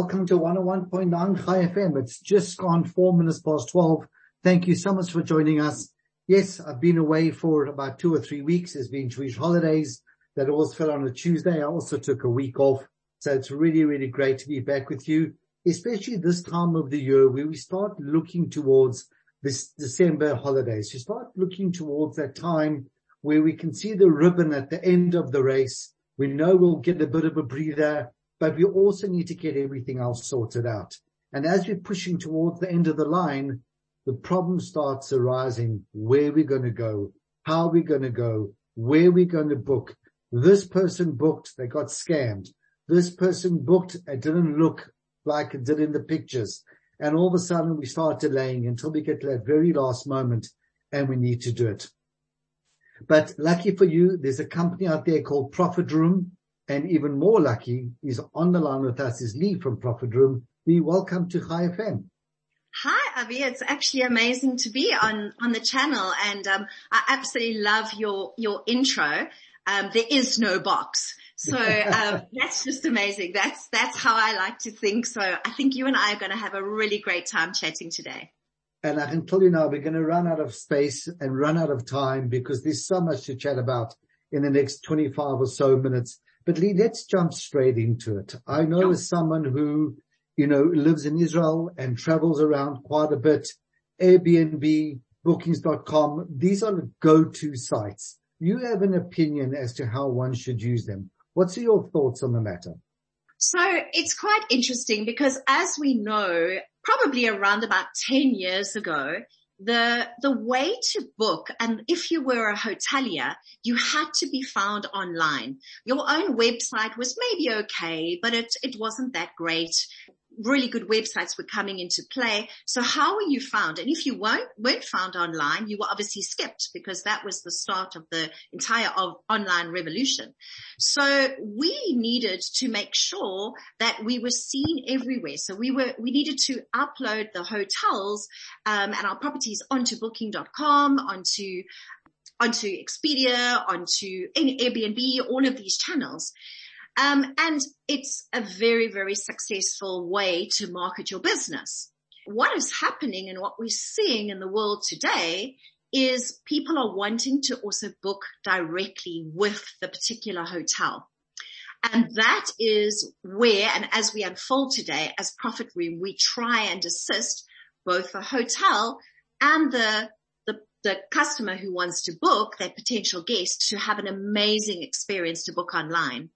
Welcome to 101.9 Chai FM. It's just gone four minutes past 12. Thank you so much for joining us. Yes, I've been away for about two or three weeks. It's been Jewish holidays that always fell on a Tuesday. I also took a week off. So it's really, really great to be back with you, especially this time of the year where we start looking towards this December holidays. You start looking towards that time where we can see the ribbon at the end of the race. We know we'll get a bit of a breather but we also need to get everything else sorted out. And as we're pushing towards the end of the line, the problem starts arising where are we're going to go, how are we're going to go, where are we're going to book. This person booked, they got scammed. This person booked, it didn't look like it did in the pictures. And all of a sudden we start delaying until we get to that very last moment and we need to do it. But lucky for you, there's a company out there called Profit Room and even more lucky, is on the line with us is Leigh from Profit Room. Leigh, welcome to Chai FM. Hi, Avi. It's actually amazing to be on, on the channel and um, I absolutely love your, your intro. Um, there is no box. So um, that's just amazing. That's, that's how I like to think. So I think you and I are going to have a really great time chatting today. And I can tell you now, we're going to run out of space and run out of time because there's so much to chat about in the next 25 or so minutes. But Leigh, let's jump straight into it. I know as someone who, you know, lives in Israel and travels around quite a bit, Airbnb, bookings.com, these are the go-to sites. You have an opinion as to how one should use them. What's your thoughts on the matter? So it's quite interesting because as we know, probably around about 10 years ago, the, the way to book, and if you were a hotelier, you had to be found online. Your own website was maybe okay, but it, it wasn't that great really good websites were coming into play. So how were you found? And if you weren't, weren't found online, you were obviously skipped because that was the start of the entire of online revolution. So we needed to make sure that we were seen everywhere. So we were, we needed to upload the hotels, um, and our properties onto booking.com, onto onto Expedia, onto Airbnb, all of these channels. Um, and it's a very, very successful way to market your business. What is happening and what we're seeing in the world today is people are wanting to also book directly with the particular hotel. And that is where, and as we unfold today as Profit Room, we try and assist both the hotel and the, the, the customer who wants to book, their potential guest to have an amazing experience to book online.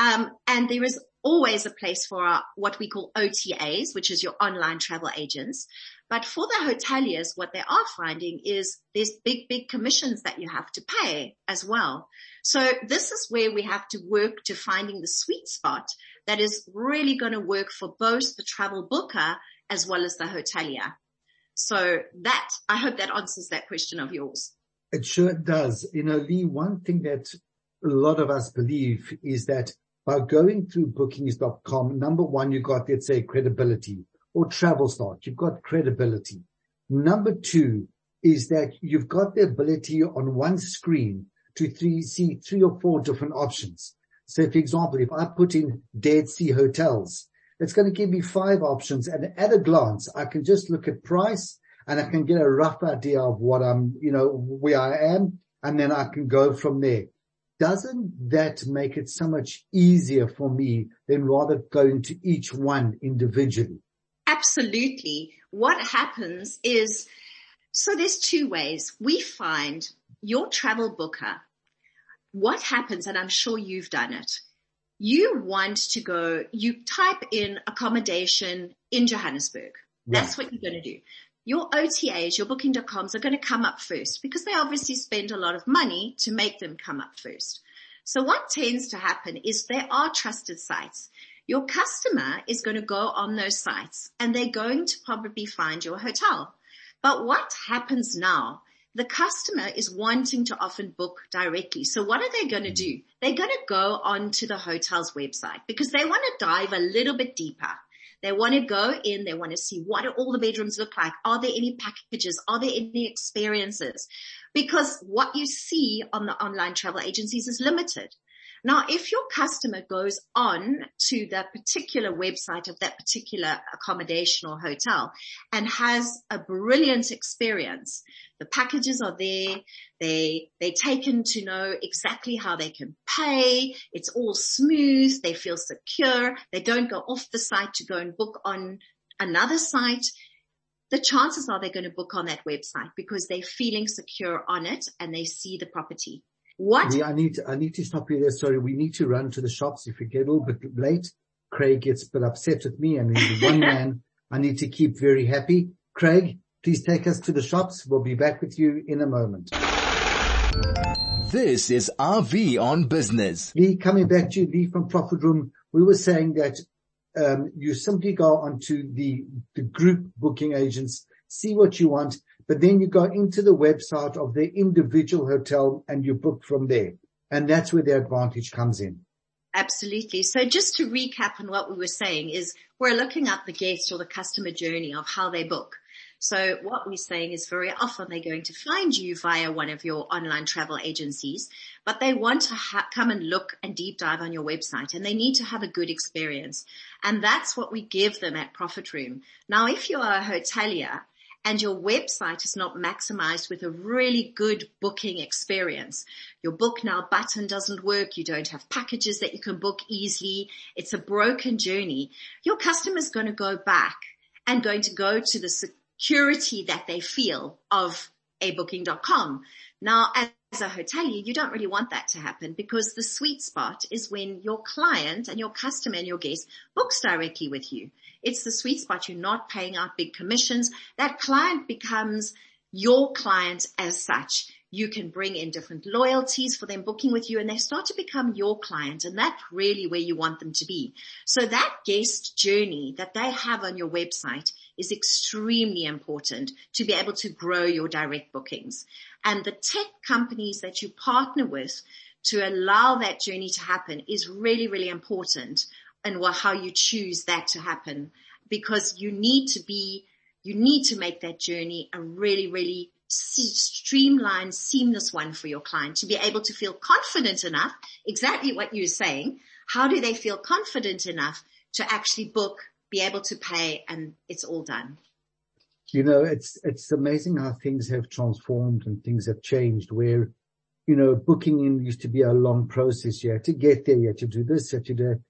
Um, and there is always a place for our, what we call OTAs, which is your online travel agents. But for the hoteliers, what they are finding is there's big, big commissions that you have to pay as well. So this is where we have to work to finding the sweet spot that is really going to work for both the travel booker as well as the hotelier. So that, I hope that answers that question of yours. It sure does. You know, Leigh, one thing that a lot of us believe is that by going through bookings.com, number one, you got, let's say, credibility or Travelstart. You've got credibility. Number two is that you've got the ability on one screen to three, see three or four different options. So for example, if I put in Dead Sea Hotels, it's going to give me five options and at a glance, I can just look at price and I can get a rough idea of what I'm, you know, where I am. And then I can go from there doesn't that make it so much easier for me than rather going to each one individually? Absolutely. What happens is, so there's two ways. We find your travel booker, what happens, and I'm sure you've done it, you want to go, you type in accommodation in Johannesburg. That's what you're going to do your OTAs, your booking.coms are going to come up first because they obviously spend a lot of money to make them come up first. So what tends to happen is there are trusted sites. your customer is going to go on those sites and they're going to probably find your hotel. But what happens now? The customer is wanting to often book directly. So what are they going to do? They're going to go onto the hotel's website because they want to dive a little bit deeper. They want to go in. They want to see what all the bedrooms look like? Are there any packages? Are there any experiences? Because what you see on the online travel agencies is limited. Now, if your customer goes on to the particular website of that particular accommodation or hotel and has a brilliant experience, the packages are there. They, they're taken to know exactly how they can pay. It's all smooth. They feel secure. They don't go off the site to go and book on another site the chances are they're going to book on that website because they're feeling secure on it and they see the property. What? Yeah, I need to, I need to stop you there. Sorry, we need to run to the shops. If we get a little bit late, Craig gets a bit upset with me. I mean, one man I need to keep very happy. Craig, please take us to the shops. We'll be back with you in a moment. This is RV on business. Leigh, coming back to you, Leigh from Profit Room, we were saying that um, you simply go onto the, the group booking agents, see what you want, but then you go into the website of the individual hotel and you book from there. And that's where the advantage comes in. Absolutely. So just to recap on what we were saying is we're looking at the guest or the customer journey of how they book. So what we're saying is very often they're going to find you via one of your online travel agencies, but they want to ha- come and look and deep dive on your website and they need to have a good experience. And that's what we give them at Profit Room. Now, if you are a hotelier and your website is not maximized with a really good booking experience. Your book now button doesn't work. You don't have packages that you can book easily. It's a broken journey. Your customer is going to go back and going to go to the security that they feel of a booking.com. Now, as a hotelier, you don't really want that to happen because the sweet spot is when your client and your customer and your guest books directly with you. It's the sweet spot. You're not paying out big commissions. That client becomes your client as such. You can bring in different loyalties for them booking with you and they start to become your client and that's really where you want them to be. So that guest journey that they have on your website is extremely important to be able to grow your direct bookings. And the tech companies that you partner with to allow that journey to happen is really, really important and how you choose that to happen because you need to be, you need to make that journey a really, really streamlined, seamless one for your client to be able to feel confident enough, exactly what you're saying. How do they feel confident enough to actually book, be able to pay and it's all done? You know, it's, it's amazing how things have transformed and things have changed where, you know, booking in used to be a long process. You had to get there. You had to do this, you had to do that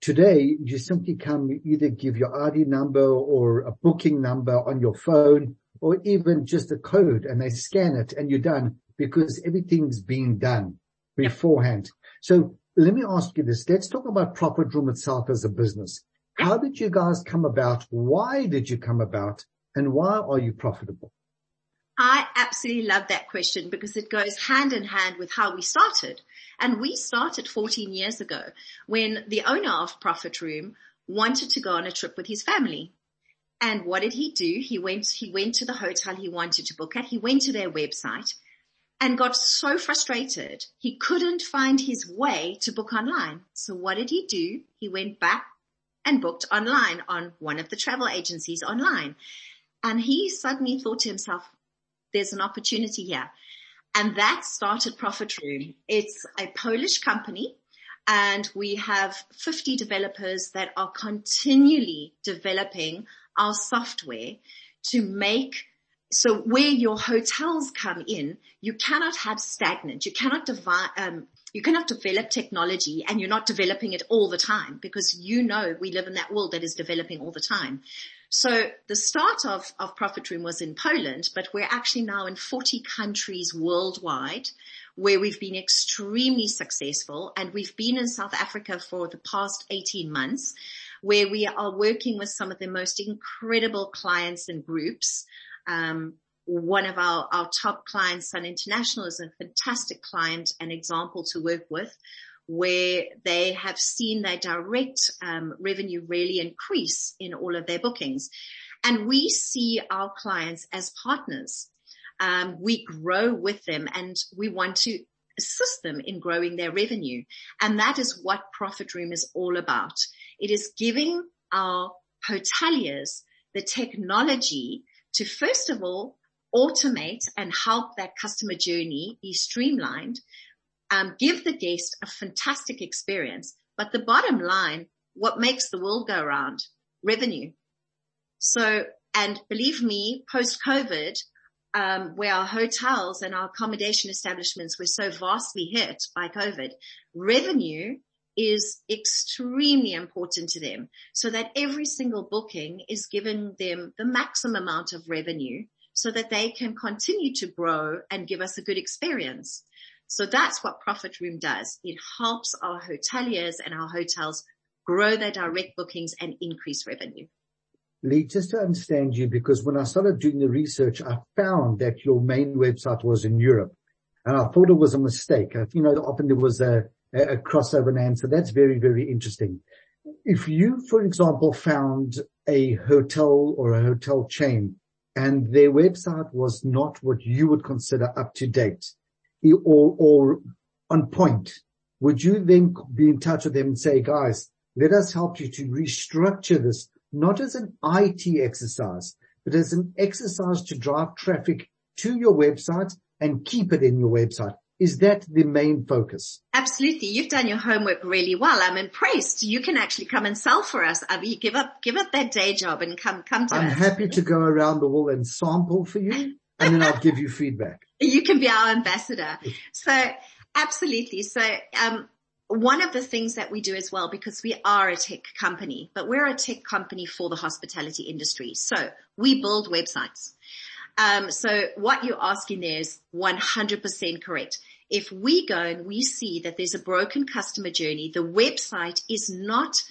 Today, you simply come you either give your ID number or a booking number on your phone or even just a code and they scan it and you're done because everything's being done beforehand. So let me ask you this. Let's talk about Profit Room itself as a business. How did you guys come about? Why did you come about? And why are you profitable? I absolutely love that question because it goes hand in hand with how we started. And we started 14 years ago when the owner of Profit Room wanted to go on a trip with his family. And what did he do? He went, he went to the hotel he wanted to book at. He went to their website and got so frustrated. He couldn't find his way to book online. So what did he do? He went back and booked online on one of the travel agencies online. And he suddenly thought to himself, there's an opportunity here. And that started Profit Room. It's a Polish company and we have 50 developers that are continually developing our software to make so where your hotels come in, you cannot have stagnant. You cannot divide, um, you cannot develop technology and you're not developing it all the time because you know we live in that world that is developing all the time. So the start of, of Profit Room was in Poland, but we're actually now in 40 countries worldwide where we've been extremely successful and we've been in South Africa for the past 18 months where we are working with some of the most incredible clients and groups. Um, one of our, our top clients, Sun International, is a fantastic client and example to work with. where they have seen their direct um, revenue really increase in all of their bookings. And we see our clients as partners. Um, we grow with them and we want to assist them in growing their revenue. And that is what Profit Room is all about. It is giving our hoteliers the technology to first of all automate and help that customer journey be streamlined, um, give the guest a fantastic experience. But the bottom line, what makes the world go round? Revenue. So, and believe me, post COVID, um, where our hotels and our accommodation establishments were so vastly hit by COVID, revenue is extremely important to them so that every single booking is giving them the maximum amount of revenue so that they can continue to grow and give us a good experience. So that's what Profit Room does. It helps our hoteliers and our hotels grow their direct bookings and increase revenue. Leigh, just to understand you, because when I started doing the research, I found that your main website was in Europe and I thought it was a mistake. You know, often there was a, a crossover name. So that's very, very interesting. If you, for example, found a hotel or a hotel chain and their website was not what you would consider up to date or, or on point, would you then be in touch with them and say, guys, let us help you to restructure this, not as an IT exercise, but as an exercise to drive traffic to your website and keep it in your website. Is that the main focus? Absolutely. You've done your homework really well. I'm impressed. You can actually come and sell for us. Avi, give up, give up that day job and come, come to I'm us. I'm happy to go around the world and sample for you and then I'll give you feedback. You can be our ambassador. So absolutely. So, um, one of the things that we do as well, because we are a tech company, but we're a tech company for the hospitality industry. So we build websites. Um, so what you're asking there is 100% correct. If we go and we see that there's a broken customer journey, the website is not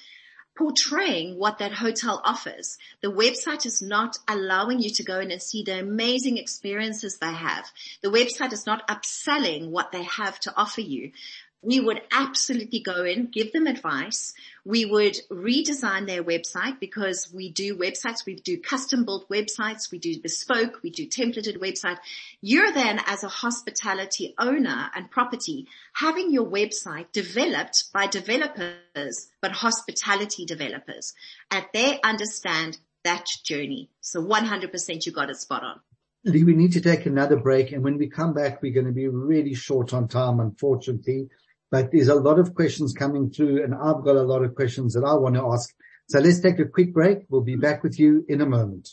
portraying what that hotel offers. The website is not allowing you to go in and see the amazing experiences they have. The website is not upselling what they have to offer you we would absolutely go in, give them advice. We would redesign their website because we do websites, we do custom built websites, we do bespoke, we do templated website. You're then as a hospitality owner and property having your website developed by developers, but hospitality developers and they understand that journey. So 100% you got it spot on. Leigh, we need to take another break and when we come back, we're going to be really short on time, unfortunately but there's a lot of questions coming through and I've got a lot of questions that I want to ask. So let's take a quick break. We'll be back with you in a moment.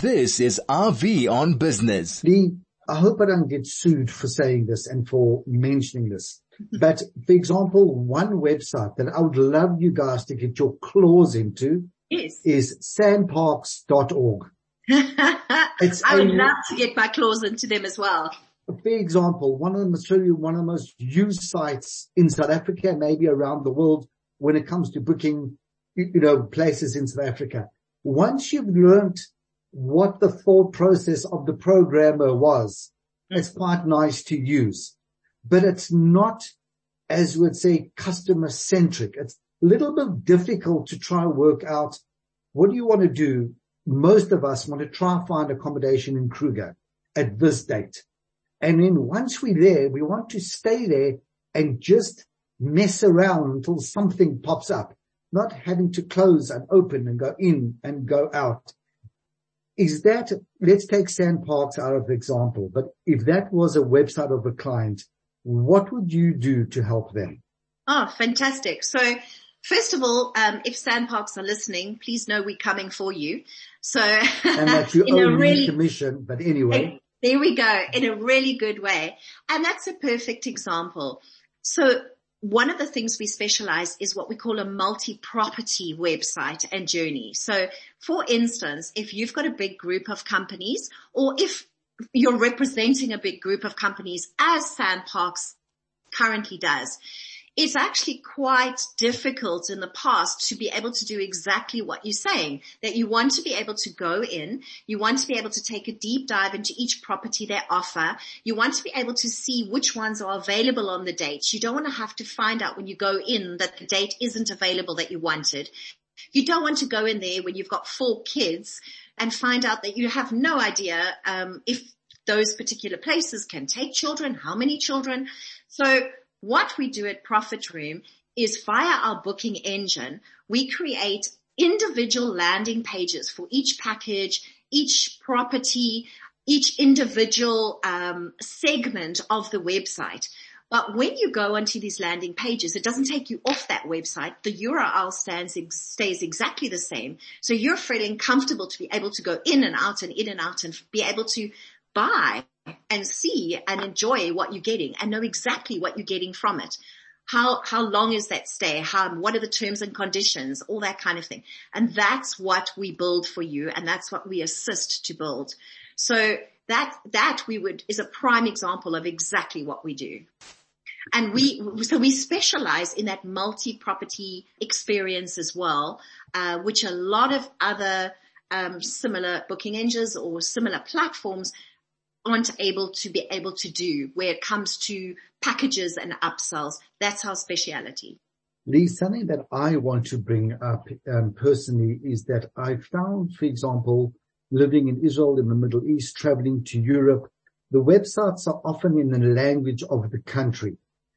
This is RV on business. Leigh, I hope I don't get sued for saying this and for mentioning this. But for example, one website that I would love you guys to get your claws into yes. is sanparks.org. it's I would a, love to get my claws into them as well a fair example, one of them is one of the most used sites in South Africa, maybe around the world when it comes to booking, you know, places in South Africa. Once you've learned what the thought process of the programmer was, it's quite nice to use, but it's not, as we would say, customer centric. It's a little bit difficult to try and work out what do you want to do? Most of us want to try and find accommodation in Kruger at this date. And then once we're there, we want to stay there and just mess around until something pops up, not having to close and open and go in and go out. Is that, let's take SANParks out of the example, but if that was a website of a client, what would you do to help them? Oh, fantastic. So First of all, um, if SANParks are listening, please know we're coming for you. So, and that's your own really, commission, but anyway. There we go in a really good way. And that's a perfect example. So one of the things we specialize is what we call a multi-property website and journey. So for instance, if you've got a big group of companies or if you're representing a big group of companies as SANParks currently does, it's actually quite difficult in the past to be able to do exactly what you're saying, that you want to be able to go in, you want to be able to take a deep dive into each property they offer, you want to be able to see which ones are available on the dates. You don't want to have to find out when you go in that the date isn't available that you wanted. You don't want to go in there when you've got four kids and find out that you have no idea um, if those particular places can take children, how many children. So what we do at Profit Room is via our booking engine, we create individual landing pages for each package, each property, each individual um, segment of the website. But when you go onto these landing pages, it doesn't take you off that website. The URL stands, stays exactly the same. So you're feeling comfortable to be able to go in and out and in and out and be able to buy and see and enjoy what you're getting and know exactly what you're getting from it. How, how long is that stay? How, what are the terms and conditions? All that kind of thing. And that's what we build for you and that's what we assist to build. So that, that we would, is a prime example of exactly what we do. And we, so we specialize in that multi-property experience as well, uh, which a lot of other um, similar booking engines or similar platforms aren't able to be able to do where it comes to packages and upsells. That's our speciality. Leigh, something that I want to bring up um, personally is that I found, for example, living in Israel, in the Middle East, traveling to Europe, the websites are often in the language of the country.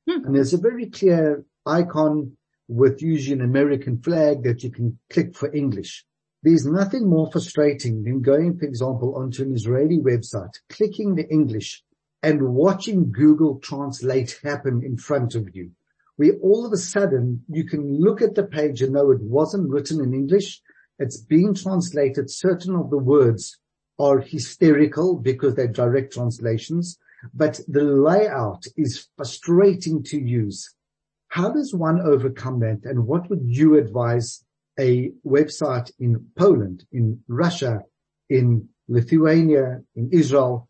Hmm. And there's a very clear icon with usually an American flag that you can click for English. There's nothing more frustrating than going, for example, onto an Israeli website, clicking the English and watching Google Translate happen in front of you. Where all of a sudden you can look at the page and know it wasn't written in English. It's being translated. Certain of the words are hysterical because they're direct translations but the layout is frustrating to use. How does one overcome that? And what would you advise a website in Poland, in Russia, in Lithuania, in Israel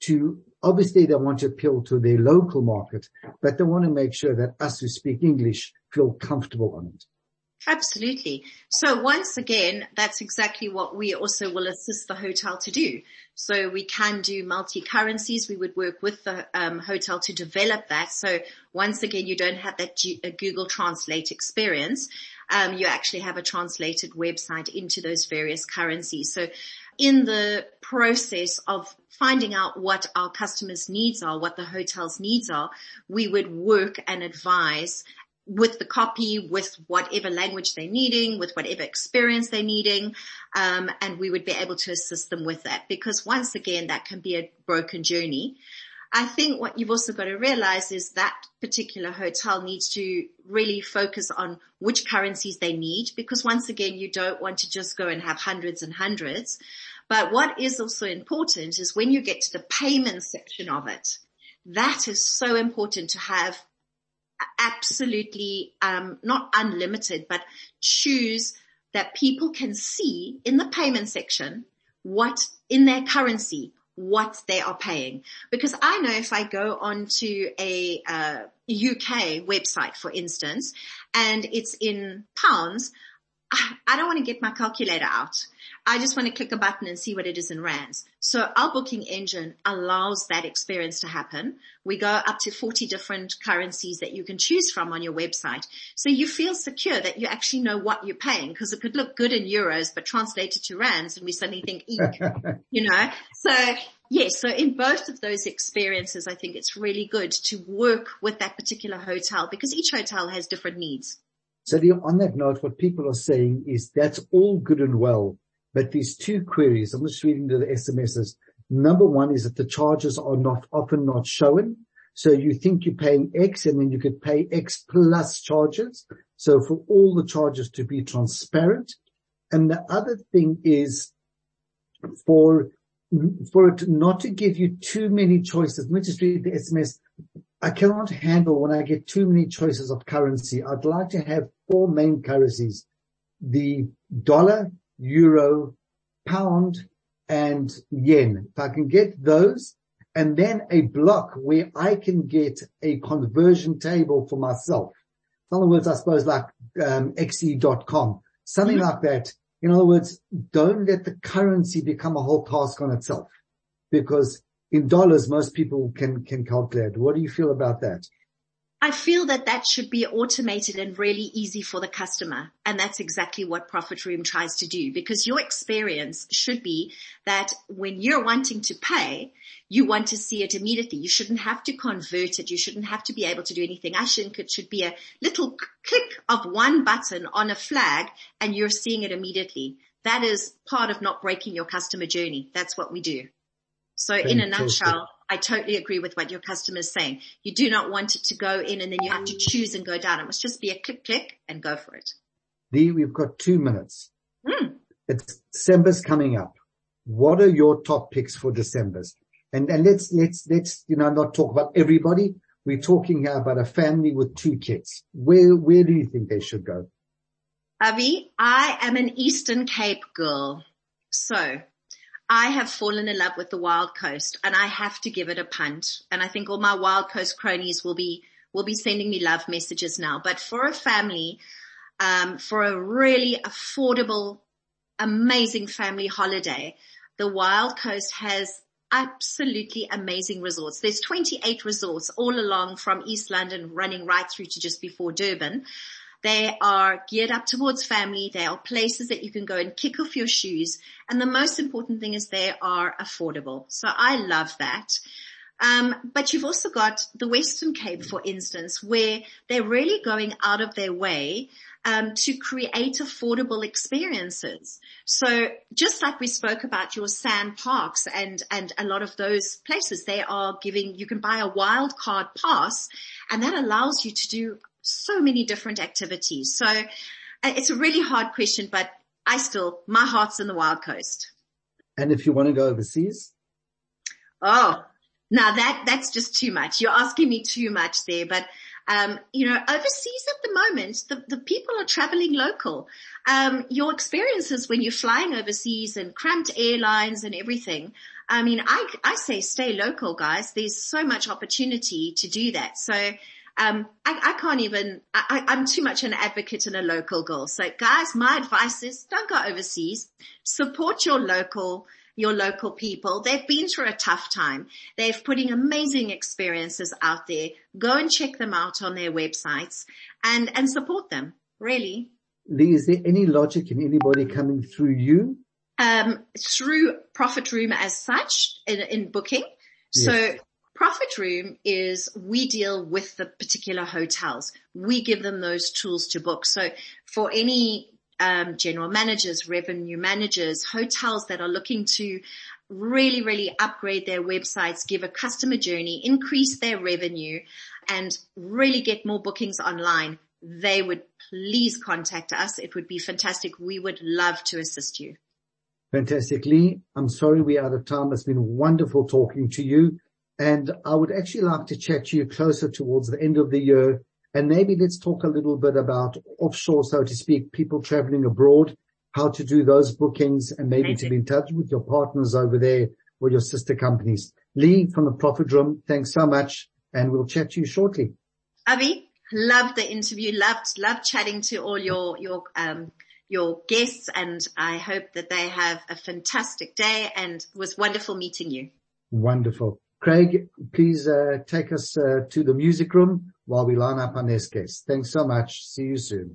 to obviously they want to appeal to their local market, but they want to make sure that us who speak English feel comfortable on it. Absolutely. So once again, that's exactly what we also will assist the hotel to do. So we can do multi-currencies. We would work with the um, hotel to develop that. So once again, you don't have that G- Google Translate experience. Um, you actually have a translated website into those various currencies. So in the process of finding out what our customers' needs are, what the hotel's needs are, we would work and advise with the copy, with whatever language they're needing, with whatever experience they're needing, um, and we would be able to assist them with that. Because once again, that can be a broken journey. I think what you've also got to realize is that particular hotel needs to really focus on which currencies they need because once again, you don't want to just go and have hundreds and hundreds. But what is also important is when you get to the payment section of it, that is so important to have absolutely um, not unlimited, but choose that people can see in the payment section what in their currency what they are paying. Because I know if I go onto a uh, UK website, for instance, and it's in pounds, I don't want to get my calculator out. I just want to click a button and see what it is in rands. So our booking engine allows that experience to happen. We go up to 40 different currencies that you can choose from on your website. So you feel secure that you actually know what you're paying because it could look good in euros, but translated to rands and we suddenly think, eek, you know, so yes. So in both of those experiences, I think it's really good to work with that particular hotel because each hotel has different needs. So on that note, what people are saying is that's all good and well, but these two queries, I'm just reading the SMSs. Number one is that the charges are not often not shown. So you think you're paying X and then you could pay X plus charges. So for all the charges to be transparent. And the other thing is for, for it not to give you too many choices. Let me just read the SMS. I cannot handle when I get too many choices of currency. I'd like to have four main currencies, the dollar, euro, pound, and yen. If I can get those and then a block where I can get a conversion table for myself. In other words, I suppose like um, xe.com, something mm-hmm. like that. In other words, don't let the currency become a whole task on itself because in dollars, most people can, can calculate. What do you feel about that? I feel that that should be automated and really easy for the customer. And that's exactly what Profit Room tries to do because your experience should be that when you're wanting to pay, you want to see it immediately. You shouldn't have to convert it. You shouldn't have to be able to do anything. I think it should be a little click of one button on a flag and you're seeing it immediately. That is part of not breaking your customer journey. That's what we do. So in a nutshell, I totally agree with what your customer is saying. You do not want it to go in and then you have to choose and go down. It must just be a click, click and go for it. Leigh, we've got two minutes. Mm. It's December's coming up. What are your top picks for December's? And, and let's, let's, let's, you know, not talk about everybody. We're talking here about a family with two kids. Where, where do you think they should go? Avi, I am an Eastern Cape girl. So I have fallen in love with the Wild Coast and I have to give it a punt. And I think all my Wild Coast cronies will be, will be sending me love messages now. But for a family, um, for a really affordable, amazing family holiday, the Wild Coast has absolutely amazing resorts. There's 28 resorts all along from East London running right through to just before Durban. They are geared up towards family. They are places that you can go and kick off your shoes. And the most important thing is they are affordable. So I love that. Um, but you've also got the Western Cape, for instance, where they're really going out of their way um, to create affordable experiences. So just like we spoke about your SANParks and and a lot of those places, they are giving you can buy a wild card pass, and that allows you to do so many different activities. So uh, it's a really hard question, but I still, my heart's in the Wild Coast. And if you want to go overseas? Oh, now that, that's just too much. You're asking me too much there, but um, you know, overseas at the moment, the, the people are traveling local. Um, your experiences when you're flying overseas and cramped airlines and everything. I mean, I, I say stay local, guys. There's so much opportunity to do that. So um, I, I, can't even, I, I'm too much an advocate and a local girl. So guys, my advice is don't go overseas. Support your local, your local people. They've been through a tough time. They've putting amazing experiences out there. Go and check them out on their websites and, and support them. Really. Leigh, is there any logic in anybody coming through you? Um, through Profit Room as such in, in booking. Yes. So Profit Room is we deal with the particular hotels. We give them those tools to book. So for any um, general managers, revenue managers, hotels that are looking to really, really upgrade their websites, give a customer journey, increase their revenue and really get more bookings online, they would please contact us. It would be fantastic. We would love to assist you. Fantastic. Leigh, I'm sorry we're out of time. It's been wonderful talking to you. And I would actually like to chat to you closer towards the end of the year. And maybe let's talk a little bit about offshore, so to speak, people traveling abroad, how to do those bookings and maybe Amazing. to be in touch with your partners over there or your sister companies. Leigh from the Profit Room, thanks so much. And we'll chat to you shortly. Avi, loved the interview. Loved, loved chatting to all your, your, um, your guests and I hope that they have a fantastic day and it was wonderful meeting you. Wonderful. Craig, please uh, take us uh, to the music room while we line up our next guest. Thanks so much. See you soon.